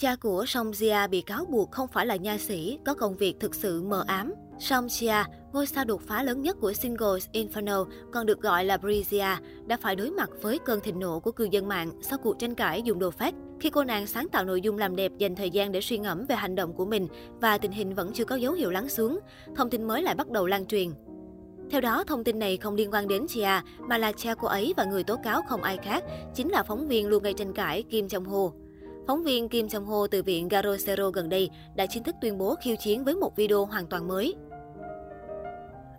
Cha của Song Jia bị cáo buộc không phải là nha sĩ, có công việc thực sự mờ ám. Song Jia, ngôi sao đột phá lớn nhất của singles Inferno, còn được gọi là Brizia, đã phải đối mặt với cơn thịnh nộ của cư dân mạng sau cuộc tranh cãi dùng đồ phát. Khi cô nàng sáng tạo nội dung làm đẹp dành thời gian để suy ngẫm về hành động của mình và tình hình vẫn chưa có dấu hiệu lắng xuống, thông tin mới lại bắt đầu lan truyền. Theo đó, thông tin này không liên quan đến Chia, mà là cha cô ấy và người tố cáo không ai khác, chính là phóng viên luôn gây tranh cãi Kim Jong-ho. Phóng viên Kim Jong-ho từ viện Garosero gần đây đã chính thức tuyên bố khiêu chiến với một video hoàn toàn mới.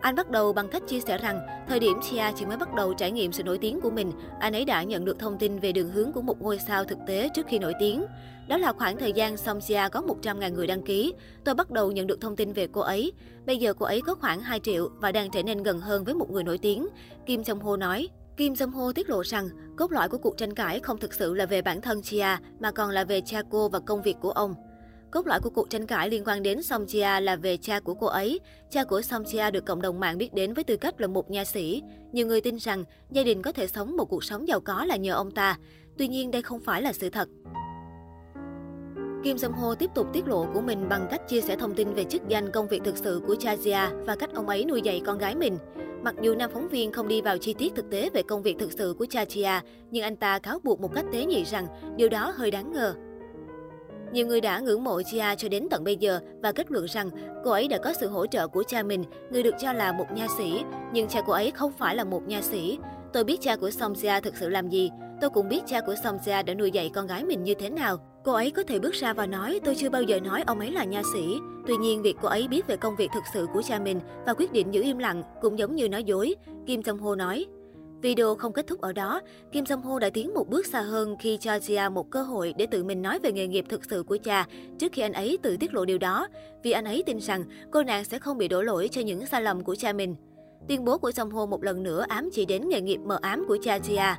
Anh bắt đầu bằng cách chia sẻ rằng, thời điểm Chia chỉ mới bắt đầu trải nghiệm sự nổi tiếng của mình, anh ấy đã nhận được thông tin về đường hướng của một ngôi sao thực tế trước khi nổi tiếng. Đó là khoảng thời gian Song Chia có 100.000 người đăng ký. Tôi bắt đầu nhận được thông tin về cô ấy. Bây giờ cô ấy có khoảng 2 triệu và đang trở nên gần hơn với một người nổi tiếng. Kim Jong Ho nói. Kim Jong Ho tiết lộ rằng, cốt lõi của cuộc tranh cãi không thực sự là về bản thân Chia, mà còn là về cha cô và công việc của ông. Cốt lõi của cuộc tranh cãi liên quan đến Song Chia là về cha của cô ấy. Cha của Song Chia được cộng đồng mạng biết đến với tư cách là một nha sĩ. Nhiều người tin rằng gia đình có thể sống một cuộc sống giàu có là nhờ ông ta. Tuy nhiên đây không phải là sự thật. Kim Jong Ho tiếp tục tiết lộ của mình bằng cách chia sẻ thông tin về chức danh công việc thực sự của cha Jia và cách ông ấy nuôi dạy con gái mình. Mặc dù nam phóng viên không đi vào chi tiết thực tế về công việc thực sự của cha Chia, nhưng anh ta cáo buộc một cách tế nhị rằng điều đó hơi đáng ngờ. Nhiều người đã ngưỡng mộ Chia cho đến tận bây giờ và kết luận rằng cô ấy đã có sự hỗ trợ của cha mình, người được cho là một nha sĩ, nhưng cha cô ấy không phải là một nha sĩ. Tôi biết cha của Song Jia thực sự làm gì, tôi cũng biết cha của Song Jia đã nuôi dạy con gái mình như thế nào. Cô ấy có thể bước ra và nói tôi chưa bao giờ nói ông ấy là nha sĩ. Tuy nhiên, việc cô ấy biết về công việc thực sự của cha mình và quyết định giữ im lặng cũng giống như nói dối, Kim Jong Ho nói. Video không kết thúc ở đó, Kim Jong Ho đã tiến một bước xa hơn khi cho Jia một cơ hội để tự mình nói về nghề nghiệp thực sự của cha trước khi anh ấy tự tiết lộ điều đó, vì anh ấy tin rằng cô nàng sẽ không bị đổ lỗi cho những sai lầm của cha mình. Tuyên bố của Jong Ho một lần nữa ám chỉ đến nghề nghiệp mờ ám của cha Jia.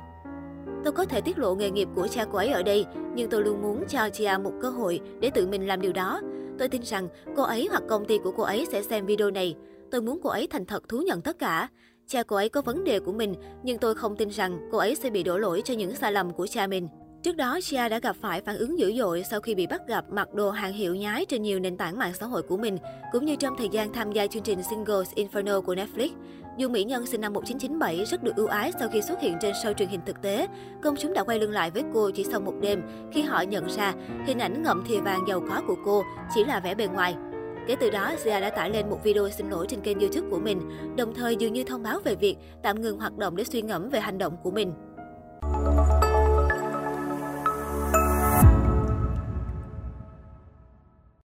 Tôi có thể tiết lộ nghề nghiệp của cha cô ấy ở đây, nhưng tôi luôn muốn cho Chia một cơ hội để tự mình làm điều đó. Tôi tin rằng cô ấy hoặc công ty của cô ấy sẽ xem video này. Tôi muốn cô ấy thành thật thú nhận tất cả. Cha cô ấy có vấn đề của mình, nhưng tôi không tin rằng cô ấy sẽ bị đổ lỗi cho những sai lầm của cha mình. Trước đó, Chia đã gặp phải phản ứng dữ dội sau khi bị bắt gặp mặc đồ hàng hiệu nhái trên nhiều nền tảng mạng xã hội của mình, cũng như trong thời gian tham gia chương trình Singles Inferno của Netflix. Dù mỹ nhân sinh năm 1997 rất được ưu ái sau khi xuất hiện trên show truyền hình thực tế, công chúng đã quay lưng lại với cô chỉ sau một đêm khi họ nhận ra hình ảnh ngậm thìa vàng giàu có của cô chỉ là vẻ bề ngoài. Kể từ đó, Zia đã tải lên một video xin lỗi trên kênh YouTube của mình, đồng thời dường như thông báo về việc tạm ngừng hoạt động để suy ngẫm về hành động của mình.